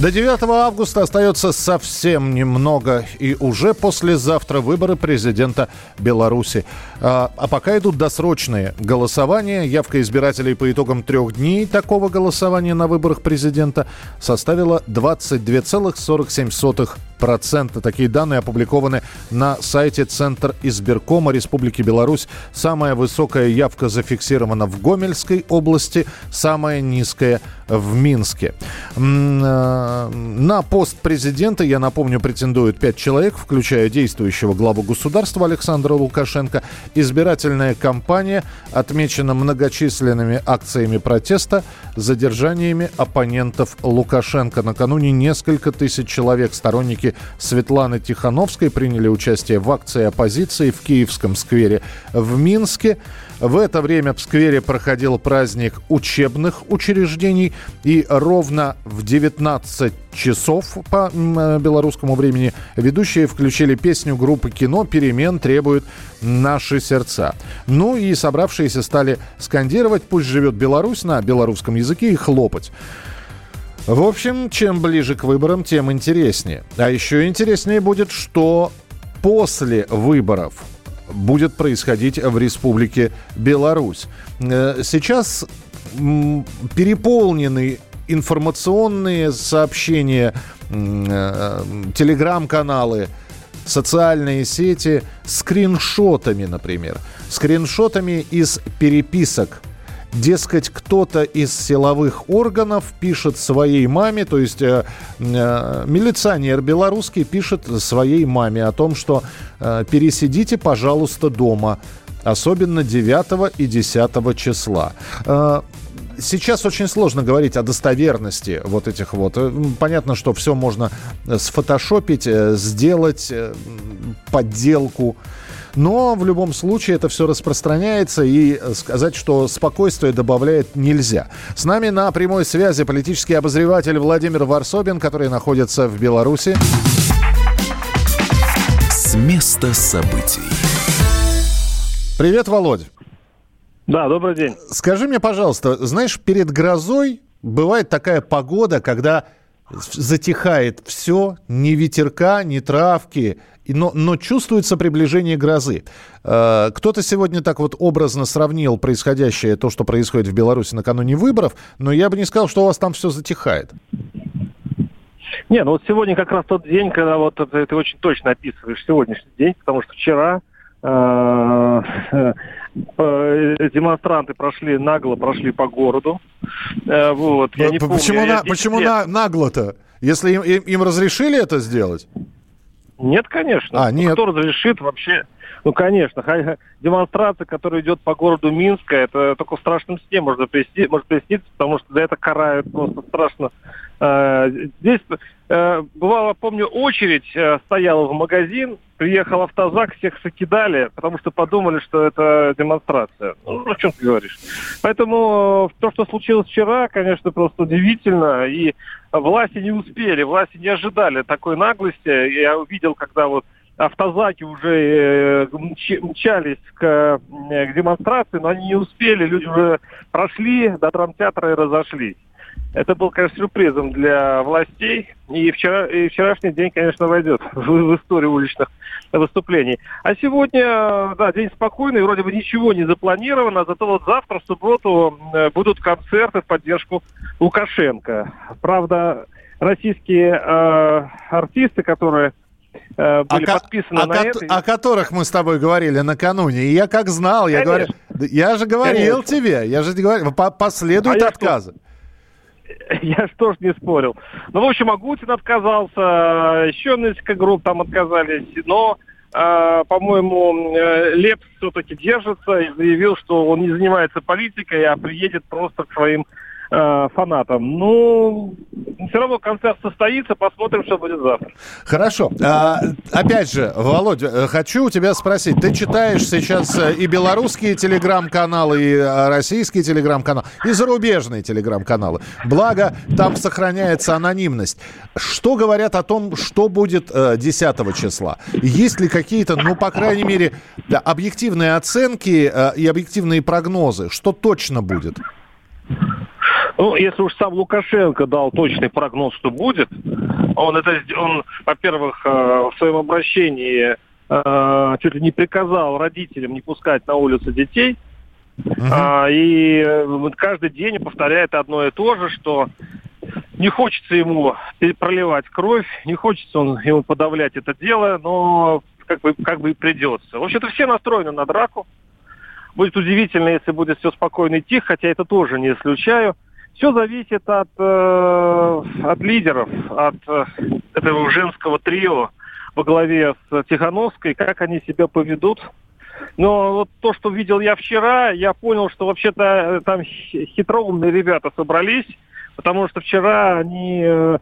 До 9 августа остается совсем немного, и уже послезавтра выборы президента Беларуси. А, а пока идут досрочные голосования, явка избирателей по итогам трех дней такого голосования на выборах президента составила 22,47%. Такие данные опубликованы на сайте Центр избиркома Республики Беларусь. Самая высокая явка зафиксирована в Гомельской области, самая низкая в Минске. А, на пост президента, я напомню, претендуют пять человек, включая действующего главу государства Александра Лукашенко. Избирательная кампания отмечена многочисленными акциями протеста, задержаниями оппонентов Лукашенко. Накануне несколько тысяч человек, сторонники Светланы Тихановской, приняли участие в акции оппозиции в Киевском сквере в Минске. В это время в сквере проходил праздник учебных учреждений. И ровно в 19 часов по э, белорусскому времени ведущие включили песню группы «Кино» «Перемен требуют наши сердца». Ну и собравшиеся стали скандировать «Пусть живет Беларусь» на белорусском языке и хлопать. В общем, чем ближе к выборам, тем интереснее. А еще интереснее будет, что после выборов будет происходить в Республике Беларусь. Э, сейчас переполнены информационные сообщения, э, телеграм-каналы, социальные сети скриншотами, например. Скриншотами из переписок Дескать, кто-то из силовых органов пишет своей маме, то есть э, э, милиционер белорусский пишет своей маме о том, что э, пересидите, пожалуйста, дома, особенно 9 и 10 числа. Э, сейчас очень сложно говорить о достоверности вот этих вот. Э, понятно, что все можно сфотошопить, э, сделать подделку. Но в любом случае это все распространяется, и сказать, что спокойствие добавляет нельзя. С нами на прямой связи политический обозреватель Владимир Варсобин, который находится в Беларуси. С места событий. Привет, Володь. Да, добрый день. Скажи мне, пожалуйста, знаешь, перед грозой бывает такая погода, когда затихает все, ни ветерка, ни травки, но, но чувствуется приближение грозы. Э, кто-то сегодня так вот образно сравнил происходящее, то, что происходит в Беларуси накануне выборов, но я бы не сказал, что у вас там все затихает. Не, ну вот сегодня как раз тот день, когда вот ты, ты очень точно описываешь сегодняшний день, потому что вчера э, э, демонстранты прошли нагло, прошли по городу. Вот, я не почему помню, на, почему на, нагло-то? Если им, им, им разрешили это сделать? Нет, конечно. А, нет. Кто разрешит вообще? Ну, конечно. Демонстрация, которая идет по городу Минска, это только в страшном сне можно присниться, может присниться, потому что за это карают просто страшно. А, здесь э, бывало, помню, очередь э, стояла в магазин, приехал автозак, всех закидали, потому что подумали, что это демонстрация. Ну, о чем ты говоришь? Поэтому э, то, что случилось вчера, конечно, просто удивительно. И власти не успели, власти не ожидали такой наглости. Я увидел, когда вот автозаки уже э, мчались к, к демонстрации, но они не успели, люди уже прошли до драмтеатра и разошлись. Это был, конечно, сюрпризом для властей. И, вчера, и вчерашний день, конечно, войдет в, в историю уличных выступлений. А сегодня, да, день спокойный, вроде бы ничего не запланировано, зато вот завтра, в субботу, э, будут концерты в поддержку Лукашенко. Правда, российские э, артисты, которые э, были а подписаны а на ко- это. О которых мы с тобой говорили накануне. И я как знал, я говорю, я же говорил Конечно. тебе, я же говорил, по последуют а отказы. Что? Я же тоже не спорил. Ну, в общем, Агутин отказался, еще несколько групп там отказались, но Uh, по-моему, uh, Лепс все-таки держится и заявил, что он не занимается политикой, а приедет просто к своим э, фанатам. Ну, все равно концерт состоится, посмотрим, что будет завтра. Хорошо. А, опять же, Володя, э, хочу у тебя спросить. Ты читаешь сейчас э, и белорусские телеграм-каналы, и э, российские телеграм-каналы, и зарубежные телеграм-каналы. Благо, там сохраняется анонимность. Что говорят о том, что будет 10 числа? Есть ли какие-то, ну, по крайней мере, объективные оценки и объективные прогнозы? Что точно будет? Ну, если уж сам Лукашенко дал точный прогноз, что будет, он это, он, во-первых, э, в своем обращении э, чуть ли не приказал родителям не пускать на улицу детей, uh-huh. и каждый день повторяет одно и то же, что не хочется ему проливать кровь, не хочется он ему подавлять это дело, но как бы, как бы и придется. В общем-то, все настроены на драку. Будет удивительно, если будет все спокойно и тихо, хотя это тоже не исключаю. Все зависит от, э, от лидеров, от э, этого женского трио во главе с Тихановской, как они себя поведут. Но вот то, что видел я вчера, я понял, что вообще-то э, там хитроумные ребята собрались, потому что вчера они э,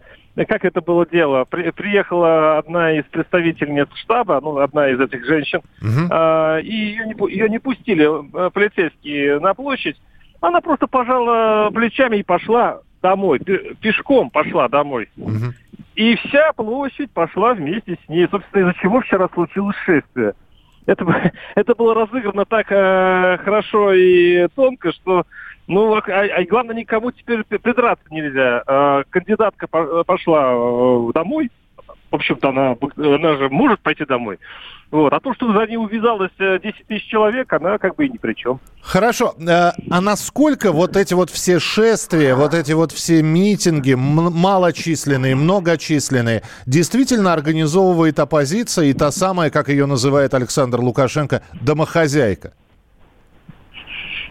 как это было дело? При, приехала одна из представительниц штаба, ну, одна из этих женщин, угу. э, и ее не, ее не пустили э, полицейские на площадь. Она просто пожала плечами и пошла домой, пешком пошла домой. Угу. И вся площадь пошла вместе с ней. Собственно, из-за чего вчера случилось шествие. Это, это было разыграно так э, хорошо и тонко, что ну, а, а главное, никому теперь придраться нельзя. А, кандидатка пошла э, домой. В общем-то, она, она же может пойти домой. Вот. А то, что за ней увязалось 10 э, тысяч человек, она как бы и ни при чем. Хорошо. Э, а насколько вот эти вот все шествия, вот эти вот все митинги, малочисленные, многочисленные, действительно организовывает оппозиция и та самая, как ее называет Александр Лукашенко, домохозяйка?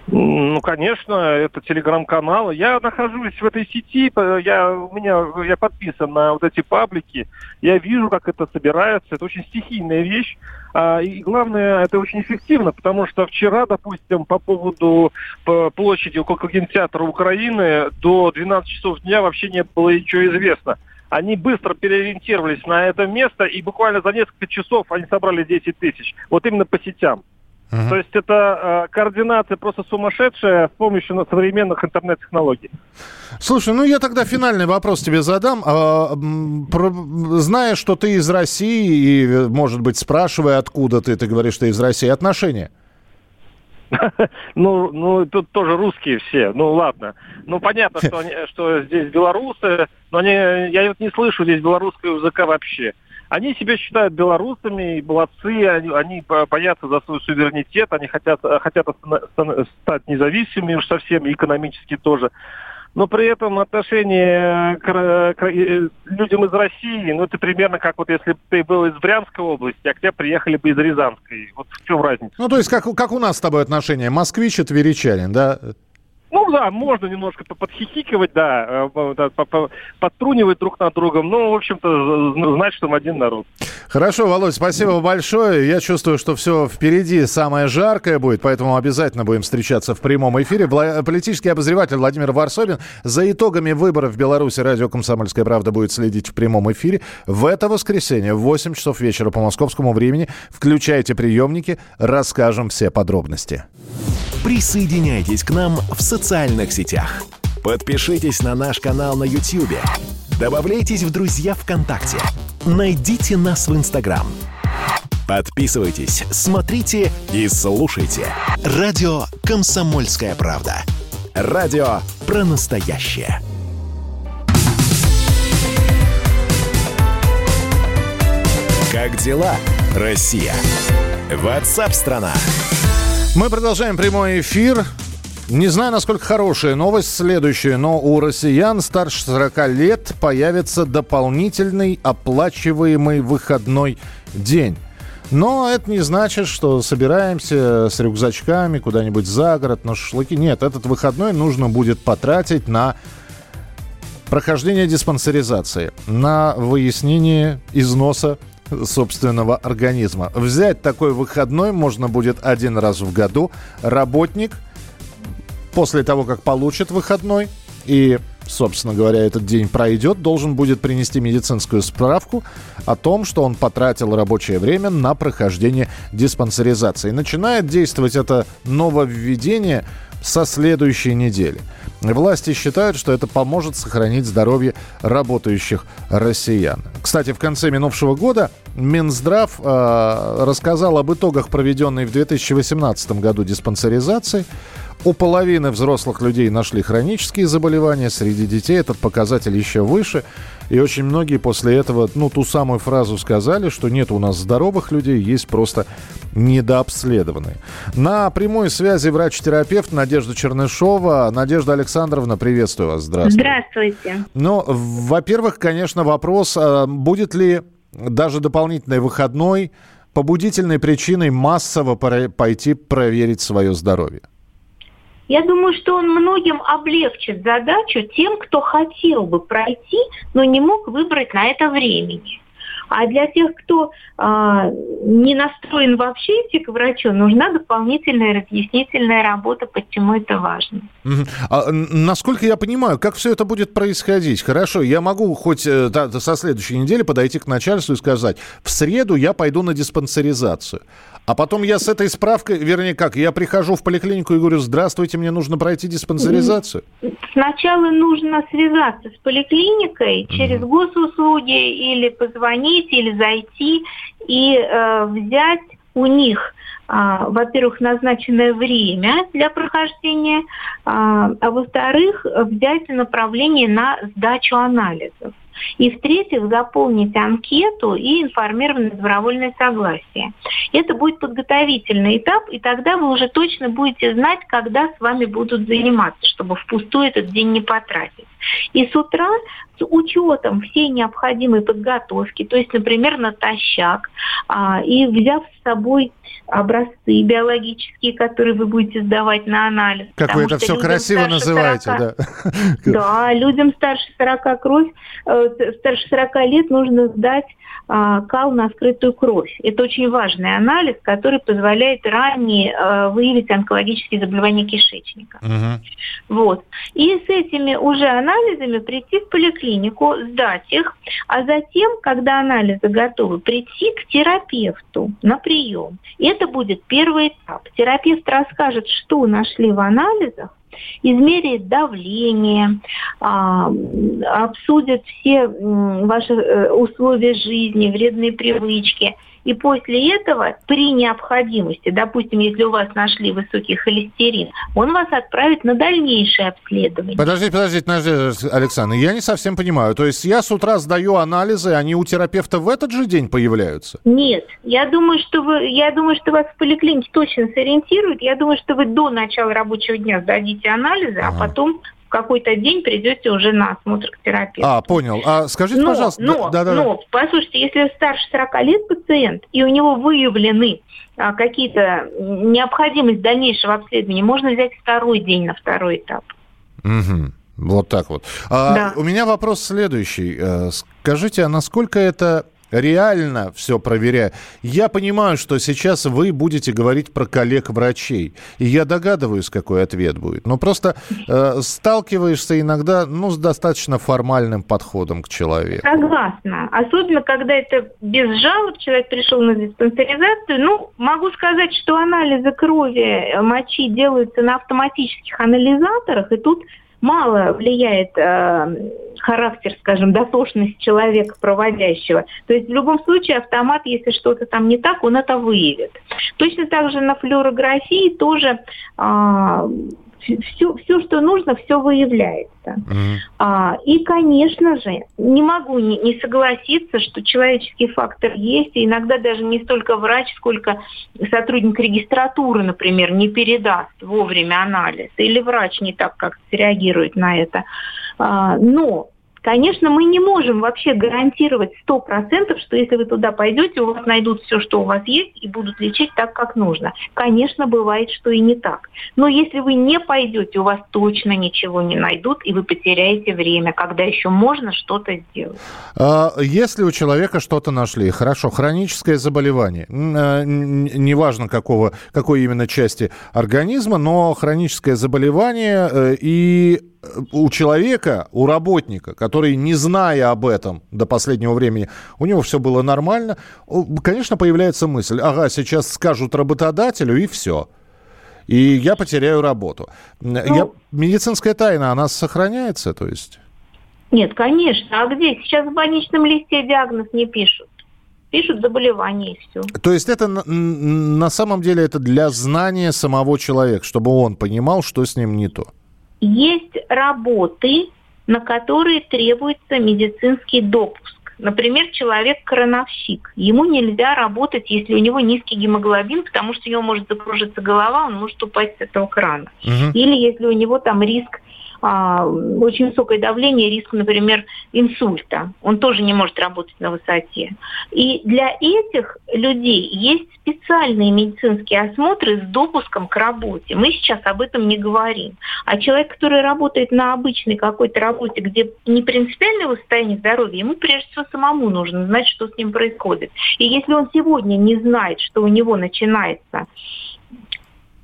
Ну, конечно, это телеграм-канал. Я нахожусь в этой сети, я, у меня, я подписан на вот эти паблики, я вижу, как это собирается, это очень стихийная вещь. А, и главное, это очень эффективно, потому что вчера, допустим, по поводу по площади около кинотеатра Украины до 12 часов дня вообще не было ничего известно. Они быстро переориентировались на это место, и буквально за несколько часов они собрали 10 тысяч. Вот именно по сетям. Uh-huh. То есть это э, координация просто сумасшедшая с помощью современных интернет-технологий. Слушай, ну я тогда финальный вопрос тебе задам. А, про, зная, что ты из России, и, может быть, спрашивая, откуда ты, ты говоришь, что ты из России, отношения? Ну, ну, тут тоже русские все. Ну, ладно. Ну, понятно, что, они, что здесь белорусы, но они, я вот не слышу здесь белорусского языка вообще. Они себя считают белорусами, молодцы, они, они боятся за свой суверенитет, они хотят, хотят стать независимыми уж совсем, экономически тоже. Но при этом отношение к, к людям из России, ну, это примерно как вот если бы ты был из Брянской области, а к тебе приехали бы из Рязанской. Вот в чем разница? Ну, то есть как, как у нас с тобой отношения? Москвич и тверичанин, да? Ну да, можно немножко подхихикивать, да, э, подтрунивать друг над другом, но, в общем-то, знать, что мы один народ. Хорошо, Володь, спасибо большое. Я чувствую, что все впереди самое жаркое будет, поэтому обязательно будем встречаться в прямом эфире. Политический обозреватель Владимир Варсобин за итогами выборов в Беларуси радио «Комсомольская правда» будет следить в прямом эфире. В это воскресенье в 8 часов вечера по московскому времени включайте приемники, расскажем все подробности. Присоединяйтесь к нам в социальных сетях. Подпишитесь на наш канал на YouTube. Добавляйтесь в друзья ВКонтакте. Найдите нас в Инстаграм. Подписывайтесь, смотрите и слушайте. Радио «Комсомольская правда». Радио про настоящее. Как дела, Россия? Ватсап-страна! Мы продолжаем прямой эфир. Не знаю, насколько хорошая новость следующая, но у россиян старше 40 лет появится дополнительный оплачиваемый выходной день. Но это не значит, что собираемся с рюкзачками куда-нибудь за город на шашлыки. Нет, этот выходной нужно будет потратить на прохождение диспансеризации, на выяснение износа собственного организма. Взять такой выходной можно будет один раз в году. Работник после того, как получит выходной, и собственно говоря, этот день пройдет, должен будет принести медицинскую справку о том, что он потратил рабочее время на прохождение диспансеризации. Начинает действовать это нововведение со следующей недели. Власти считают, что это поможет сохранить здоровье работающих россиян. Кстати, в конце минувшего года Минздрав э, рассказал об итогах проведенной в 2018 году диспансеризации. У половины взрослых людей нашли хронические заболевания, среди детей этот показатель еще выше. И очень многие после этого, ну, ту самую фразу сказали, что нет у нас здоровых людей, есть просто недообследованные. На прямой связи врач-терапевт Надежда Чернышова. Надежда Александровна, приветствую вас. Здравствуйте. Здравствуйте. Ну, во-первых, конечно, вопрос, а будет ли даже дополнительный выходной побудительной причиной массово пойти проверить свое здоровье? Я думаю, что он многим облегчит задачу тем, кто хотел бы пройти, но не мог выбрать на это времени. А для тех, кто э, не настроен вообще идти к врачу, нужна дополнительная разъяснительная работа, почему это важно. А, насколько я понимаю, как все это будет происходить? Хорошо, я могу хоть э, со следующей недели подойти к начальству и сказать, в среду я пойду на диспансеризацию. А потом я с этой справкой, вернее как, я прихожу в поликлинику и говорю, здравствуйте, мне нужно пройти диспансеризацию. Сначала нужно связаться с поликлиникой mm-hmm. через госуслуги или позвонить, или зайти и э, взять у них а, во-первых, назначенное время для прохождения, а, а во-вторых, взять направление на сдачу анализов. И в-третьих, заполнить анкету и информированное добровольное согласие. Это будет подготовительный этап, и тогда вы уже точно будете знать, когда с вами будут заниматься, чтобы впустую этот день не потратить. И с утра с учетом всей необходимой подготовки, то есть, например, натощак, а, и взяв с собой образцы биологические, которые вы будете сдавать на анализ. Как вы это все красиво называете, 40, да. Да, людям старше 40 кровь, э, старше 40 лет нужно сдать а, кал на скрытую кровь. Это очень важный анализ, который позволяет ранее а, выявить онкологические заболевания кишечника. Угу. Вот. И с этими уже анализами прийти в поликлинику, сдать их, а затем, когда анализы готовы, прийти к терапевту на прием. И это будет первый этап. Терапевт расскажет, что нашли в анализах, измерит давление, а, обсудят все ваши э, условия жизни, вредные привычки – и после этого при необходимости, допустим, если у вас нашли высокий холестерин, он вас отправит на дальнейшее обследование. Подождите, подождите, подождите, Александр, я не совсем понимаю. То есть я с утра сдаю анализы, они у терапевта в этот же день появляются? Нет, я думаю, что вы, я думаю, что вас в поликлинике точно сориентируют. Я думаю, что вы до начала рабочего дня сдадите анализы, а ага. а потом какой-то день придете уже на осмотр к терапевту. А, понял. А скажите, но, пожалуйста... Но, да, да, но, да. послушайте, если старше 40 лет пациент, и у него выявлены а, какие-то необходимость дальнейшего обследования, можно взять второй день на второй этап. Угу. Вот так вот. А, да. У меня вопрос следующий. Э, скажите, а насколько это реально все проверяю. Я понимаю, что сейчас вы будете говорить про коллег-врачей. И я догадываюсь, какой ответ будет. Но просто э, сталкиваешься иногда ну, с достаточно формальным подходом к человеку. Согласна. Особенно, когда это без жалоб, человек пришел на диспансеризацию. Ну, могу сказать, что анализы крови, э, мочи делаются на автоматических анализаторах, и тут мало влияет э, характер, скажем, дотошность человека проводящего. То есть в любом случае автомат, если что-то там не так, он это выявит. Точно так же на флюорографии тоже э, все, все, что нужно, все выявляется. Mm-hmm. А, и, конечно же, не могу не, не согласиться, что человеческий фактор есть, и иногда даже не столько врач, сколько сотрудник регистратуры, например, не передаст вовремя анализ, или врач не так как реагирует на это. А, но Конечно, мы не можем вообще гарантировать сто процентов, что если вы туда пойдете, у вас найдут все, что у вас есть, и будут лечить так, как нужно. Конечно, бывает, что и не так. Но если вы не пойдете, у вас точно ничего не найдут, и вы потеряете время, когда еще можно что-то сделать. А, если у человека что-то нашли, хорошо, хроническое заболевание, а, неважно какого, какой именно части организма, но хроническое заболевание, э, и у человека, у работника, который, не зная об этом до последнего времени, у него все было нормально, конечно, появляется мысль, ага, сейчас скажут работодателю, и все. И я потеряю работу. Ну, я, медицинская тайна, она сохраняется, то есть? Нет, конечно. А где? Сейчас в больничном листе диагноз не пишут пишут заболевание и все. То есть это на самом деле это для знания самого человека, чтобы он понимал, что с ним не то? Есть работы, на которые требуется медицинский допуск. Например, человек крановщик. Ему нельзя работать, если у него низкий гемоглобин, потому что у него может закружиться голова, он может упасть с этого крана. Угу. Или если у него там риск а, очень высокое давление, риск, например, инсульта. Он тоже не может работать на высоте. И для этих людей есть специальные медицинские осмотры с допуском к работе. Мы сейчас об этом не говорим. А человек, который работает на обычной какой-то работе, где не принципиальное состояние здоровья, ему прежде всего самому нужно знать, что с ним происходит. И если он сегодня не знает, что у него начинается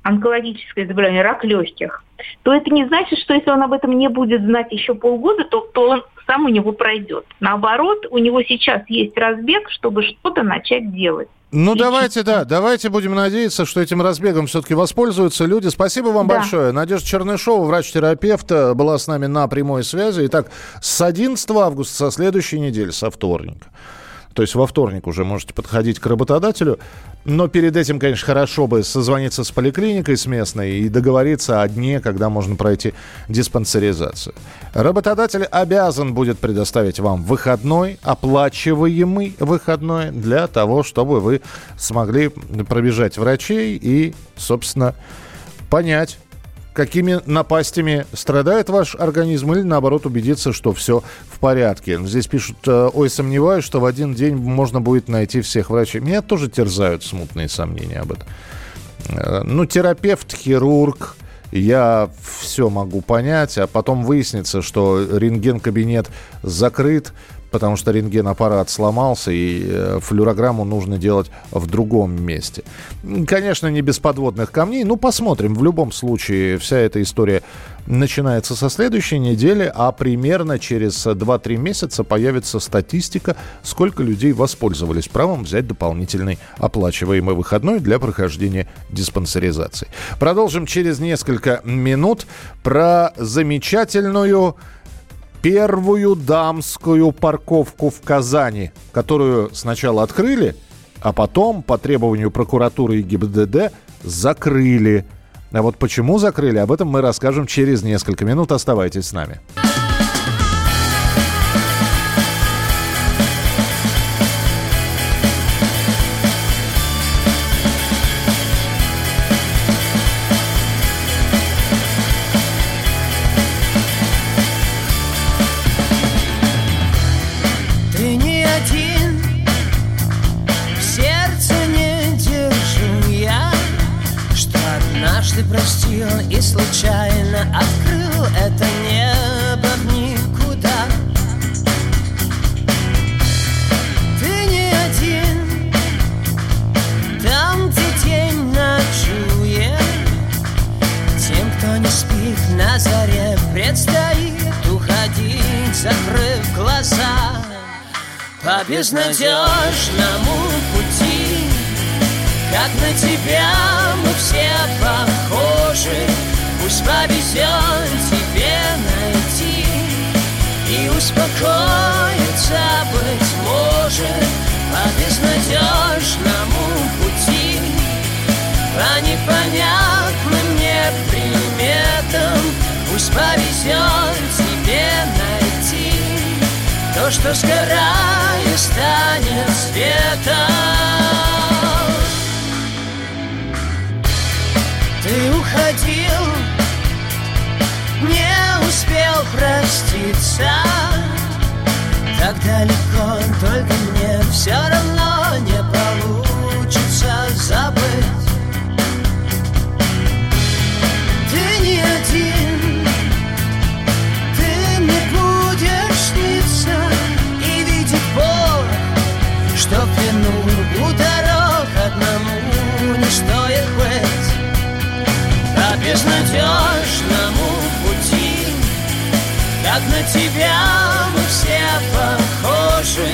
онкологическое заболевание, рак легких, то это не значит, что если он об этом не будет знать еще полгода, то, то он сам у него пройдет. Наоборот, у него сейчас есть разбег, чтобы что-то начать делать. Ну, давайте, да, давайте будем надеяться, что этим разбегом все-таки воспользуются люди. Спасибо вам да. большое. Надежда Чернышова, врач-терапевт, была с нами на прямой связи. Итак, с 11 августа, со следующей недели, со вторника. То есть во вторник уже можете подходить к работодателю. Но перед этим, конечно, хорошо бы созвониться с поликлиникой, с местной, и договориться о дне, когда можно пройти диспансеризацию. Работодатель обязан будет предоставить вам выходной, оплачиваемый выходной, для того, чтобы вы смогли пробежать врачей и, собственно, понять, какими напастями страдает ваш организм, или наоборот убедиться, что все в порядке. Здесь пишут, э, ой, сомневаюсь, что в один день можно будет найти всех врачей. Меня тоже терзают смутные сомнения об этом. Э, ну, терапевт, хирург, я все могу понять, а потом выяснится, что рентген-кабинет закрыт, потому что рентген-аппарат сломался, и э, флюорограмму нужно делать в другом месте. Конечно, не без подводных камней, ну посмотрим. В любом случае, вся эта история начинается со следующей недели, а примерно через 2-3 месяца появится статистика, сколько людей воспользовались правом взять дополнительный оплачиваемый выходной для прохождения диспансеризации. Продолжим через несколько минут про замечательную первую дамскую парковку в Казани, которую сначала открыли, а потом по требованию прокуратуры и ГИБДД закрыли. А вот почему закрыли, об этом мы расскажем через несколько минут. Оставайтесь с нами. Повезет тебе найти То, что сгорает станет светом. Ты уходил, не успел проститься. Так далеко, только мне все равно не получится забыть как на тебя мы все похожи.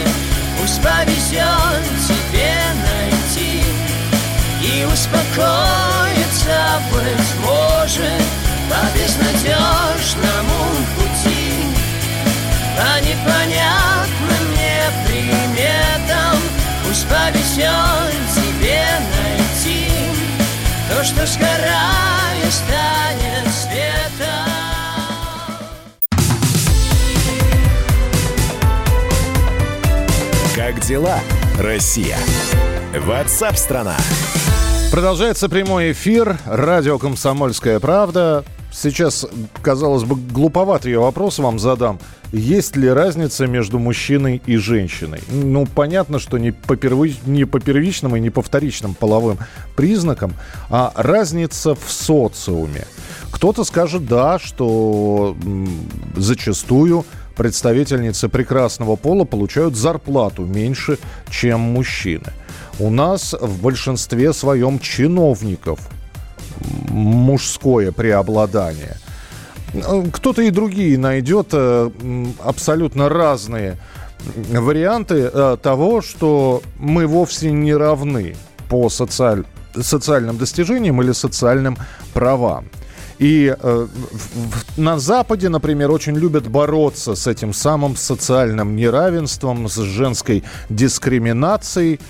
Пусть повезет тебе найти И успокоиться, быть может По безнадежному пути. По непонятным мне приметам Пусть повезет тебе найти То, что сгорая станет Дела, Россия? Ватсап-страна! Продолжается прямой эфир. Радио «Комсомольская правда». Сейчас, казалось бы, глуповатый вопрос вам задам. Есть ли разница между мужчиной и женщиной? Ну, понятно, что не по, первич... не по первичным и не по вторичным половым признакам, а разница в социуме. Кто-то скажет, да, что зачастую представительницы прекрасного пола получают зарплату меньше, чем мужчины. У нас в большинстве своем чиновников мужское преобладание. Кто-то и другие найдет э, абсолютно разные варианты э, того, что мы вовсе не равны по социаль... социальным достижениям или социальным правам. И э, на Западе, например, очень любят бороться с этим самым социальным неравенством, с женской дискриминацией.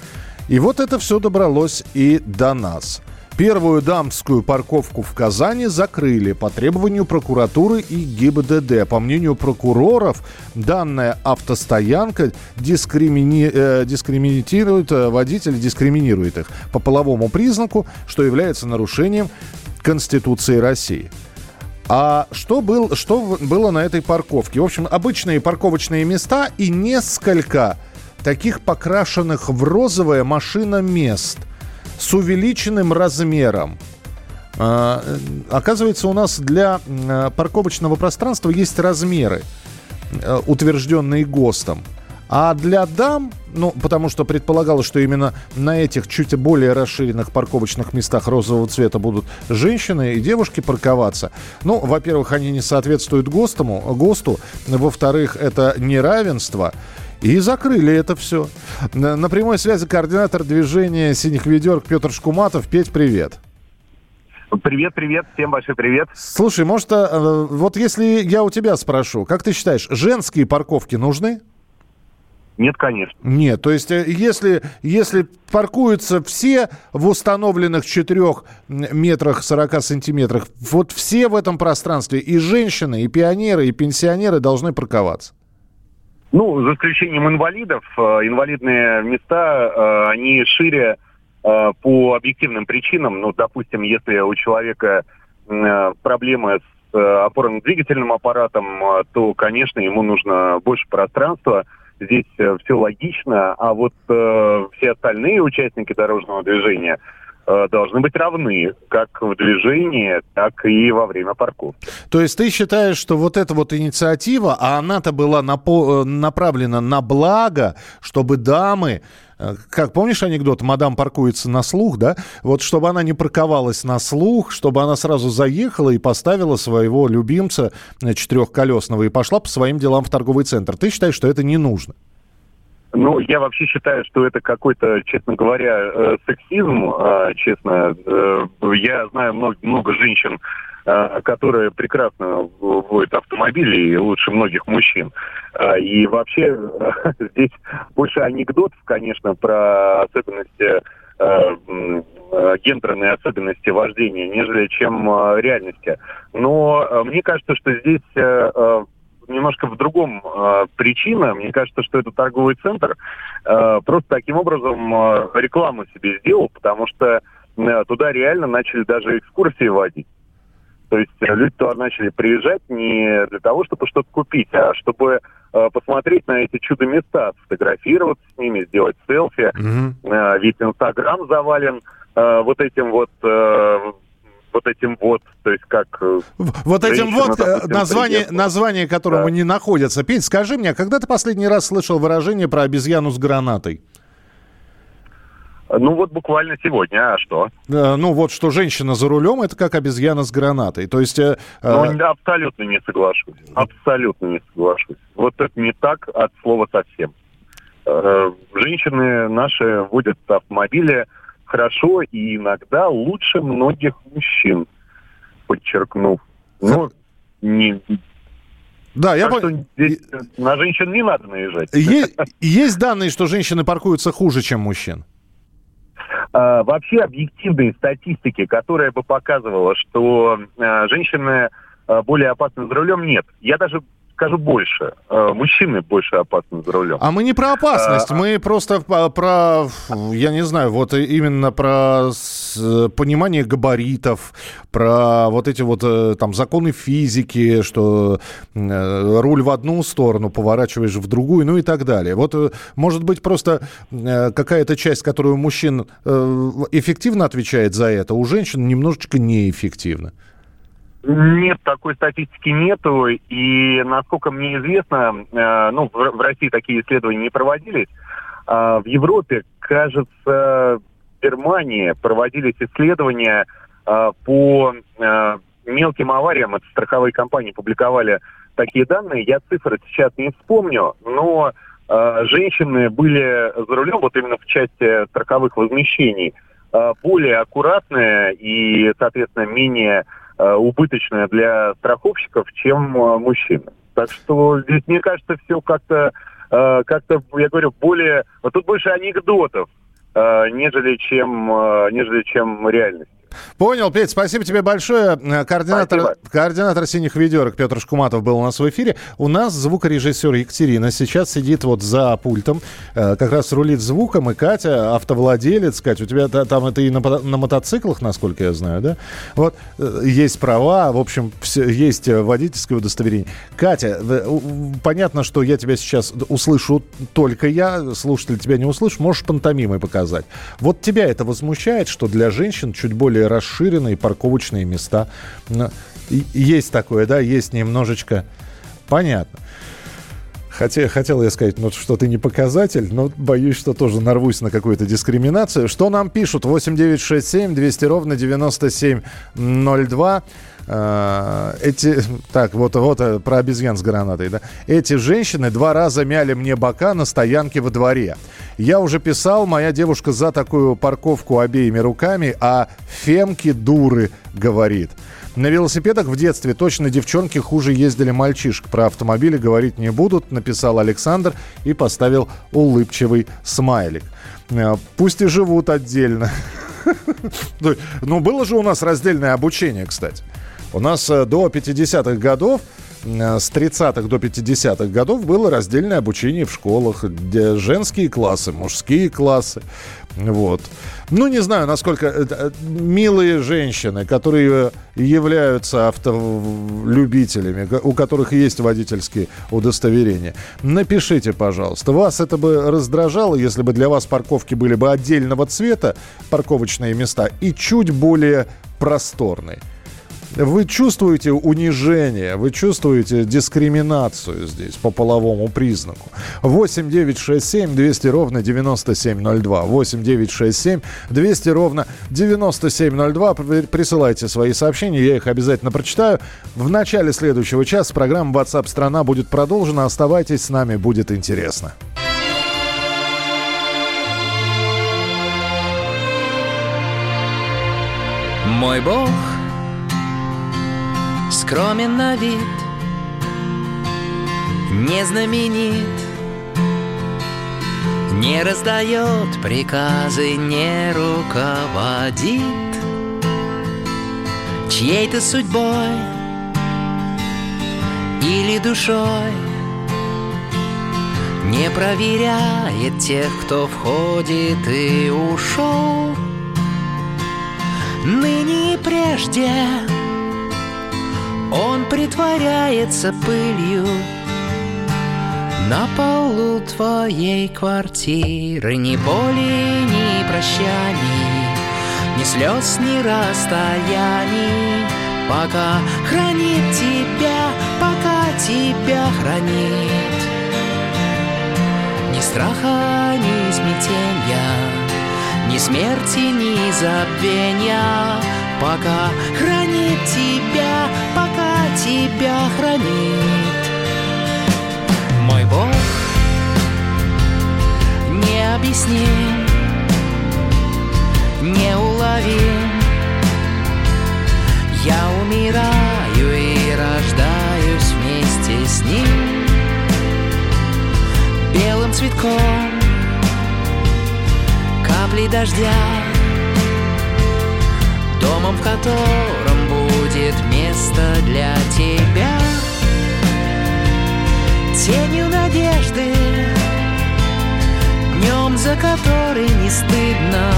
И вот это все добралось и до нас. Первую дамскую парковку в Казани закрыли по требованию прокуратуры и ГИБДД. По мнению прокуроров, данная автостоянка дискримини... э, дискриминирует э, водителей, дискриминирует их по половому признаку, что является нарушением Конституции России. А что, был, что было на этой парковке? В общем, обычные парковочные места и несколько таких покрашенных в розовое машиномест с увеличенным размером. А, оказывается, у нас для а, парковочного пространства есть размеры, а, утвержденные ГОСТом. А для дам, ну, потому что предполагалось, что именно на этих чуть более расширенных парковочных местах розового цвета будут женщины и девушки парковаться. Ну, во-первых, они не соответствуют ГОСТу, ГОСТу. Во-вторых, это неравенство. И закрыли это все. На прямой связи координатор движения «Синих ведерк» Петр Шкуматов. Петь, привет. Привет, привет, всем большой привет. Слушай, может, э, вот если я у тебя спрошу, как ты считаешь, женские парковки нужны? Нет, конечно. Нет, то есть э, если, если паркуются все в установленных 4 метрах 40 сантиметрах, вот все в этом пространстве, и женщины, и пионеры, и пенсионеры должны парковаться. Ну, за исключением инвалидов, э, инвалидные места, э, они шире по объективным причинам. Ну, допустим, если у человека проблемы с опорно-двигательным аппаратом, то, конечно, ему нужно больше пространства – здесь э, все логично, а вот э, все остальные участники дорожного движения э, должны быть равны как в движении, так и во время парковки. То есть ты считаешь, что вот эта вот инициатива, а она-то была напо- э, направлена на благо, чтобы дамы как помнишь анекдот, мадам паркуется на слух, да? Вот чтобы она не парковалась на слух, чтобы она сразу заехала и поставила своего любимца э, четырехколесного и пошла по своим делам в торговый центр. Ты считаешь, что это не нужно? Ну, я вообще считаю, что это какой-то, честно говоря, э, сексизм, честно. Я знаю много, много женщин, Э, которые прекрасно водят автомобили и лучше многих мужчин. Э, и вообще здесь больше анекдотов, конечно, про особенности э, гендерные особенности вождения, нежели чем реальности. Но мне кажется, что здесь немножко в другом э, причина. Мне кажется, что это торговый центр э, просто таким образом э, рекламу себе сделал, потому что э, туда реально начали даже экскурсии водить. То есть э, люди туда начали приезжать не для того, чтобы что-то купить, а чтобы э, посмотреть на эти чудо-места, сфотографироваться с ними, сделать селфи. Mm-hmm. Э, ведь Инстаграм завален э, вот этим вот э, вот этим вот, то есть как... Э, вот этим вот, допустим, название, название которому да. не находится. Петь, скажи мне, а когда ты последний раз слышал выражение про обезьяну с гранатой? Ну вот буквально сегодня, а что? Ну вот что женщина за рулем, это как обезьяна с гранатой. То есть... Э, ну, э... абсолютно не соглашусь. Абсолютно не соглашусь. Вот это не так от слова совсем. Э, женщины наши водят автомобили хорошо и иногда лучше многих мужчин, подчеркнув. Ну, не, да, я понял. На женщин не надо наезжать. Есть, есть данные, что женщины паркуются хуже, чем мужчин? А, вообще объективные статистики, которая бы показывала, что а, женщины а, более опасны за рулем, нет. Я даже скажу больше. Э, мужчины больше опасны за рулем. А мы не про опасность, а, мы просто про, я не знаю, вот именно про понимание габаритов, про вот эти вот э, там законы физики, что руль в одну сторону, поворачиваешь в другую, ну и так далее. Вот может быть просто какая-то часть, которую мужчин эффективно отвечает за это, у женщин немножечко неэффективно. Нет, такой статистики нету. И, насколько мне известно, э, ну, в, России такие исследования не проводились. А в Европе, кажется, в Германии проводились исследования э, по э, мелким авариям. Это страховые компании публиковали такие данные. Я цифры сейчас не вспомню, но э, женщины были за рулем, вот именно в части страховых возмещений, э, более аккуратные и, соответственно, менее Э, убыточная для страховщиков, чем э, мужчины. Так что здесь, мне кажется, все как-то, э, как-то, я говорю, более... Вот тут больше анекдотов, нежели чем, нежели чем реальность. Понял, Петь, спасибо тебе большое. Э, координатор, координатор «Синих ведерок» Петр Шкуматов был у нас в эфире. У нас звукорежиссер Екатерина сейчас сидит вот за пультом, э, как раз рулит звуком, и Катя, автовладелец. Катя, у тебя там это и на, на мотоциклах, насколько я знаю, да? Вот, э, есть права, в общем, все, есть водительское удостоверение. Катя, понятно, что я тебя сейчас услышу только я, слушатель тебя не услышит, можешь пантомимой показать. Вот тебя это возмущает, что для женщин чуть более более расширенные парковочные места. Есть такое, да, есть немножечко... Понятно. Хотя, хотел я сказать, ну, что ты не показатель, но боюсь, что тоже нарвусь на какую-то дискриминацию. Что нам пишут? 8967 200 ровно 9702. Uh, эти, так, вот, вот э, про обезьян с гранатой, да. Эти женщины два раза мяли мне бока на стоянке во дворе. Я уже писал, моя девушка за такую парковку обеими руками, а фемки дуры, говорит. На велосипедах в детстве точно девчонки хуже ездили мальчишек. Про автомобили говорить не будут, написал Александр и поставил улыбчивый смайлик. Э, пусть и живут отдельно. Ну, было же у нас раздельное обучение, кстати. У нас э, до 50-х годов Э, с 30-х до 50-х годов было раздельное обучение в школах, женские классы, мужские классы. Вот. Ну, не знаю, насколько э, милые женщины, которые являются автолюбителями, у которых есть водительские удостоверения. Напишите, пожалуйста, вас это бы раздражало, если бы для вас парковки были бы отдельного цвета, парковочные места, и чуть более просторные вы чувствуете унижение, вы чувствуете дискриминацию здесь по половому признаку. 8 9 6 7 200 ровно 9702. 8 9 6 7 200 ровно 9702. Присылайте свои сообщения, я их обязательно прочитаю. В начале следующего часа программа WhatsApp страна будет продолжена. Оставайтесь с нами, будет интересно. Мой Бог скромен на вид, не знаменит, не раздает приказы, не руководит чьей-то судьбой или душой. Не проверяет тех, кто входит и ушел. Ныне и прежде он притворяется пылью На полу твоей квартиры. Ни боли, ни прощаний Ни слез, ни расстояний. Пока хранит тебя, пока тебя хранит. Ни страха, ни смятения Ни смерти, ни забвения. Пока хранит тебя, пока тебя хранит. Мой Бог необъясним, неуловим Я умираю и рождаюсь вместе с ним. Белым цветком капли дождя Домом, в котором будет место для тебя. Тенью надежды Днем, за который не стыдно.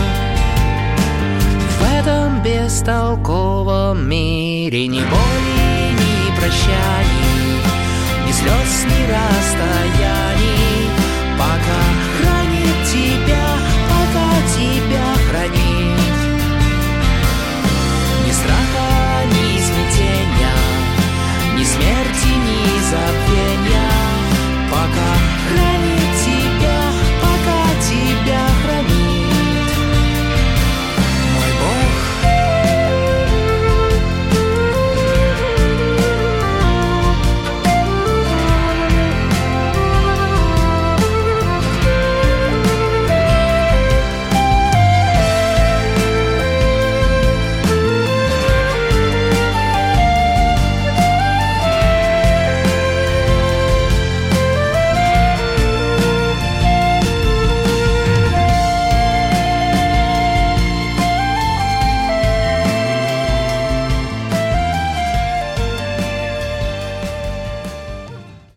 В этом бестолковом мире Ни боли, ни прощаний Ни слез, ни расстояний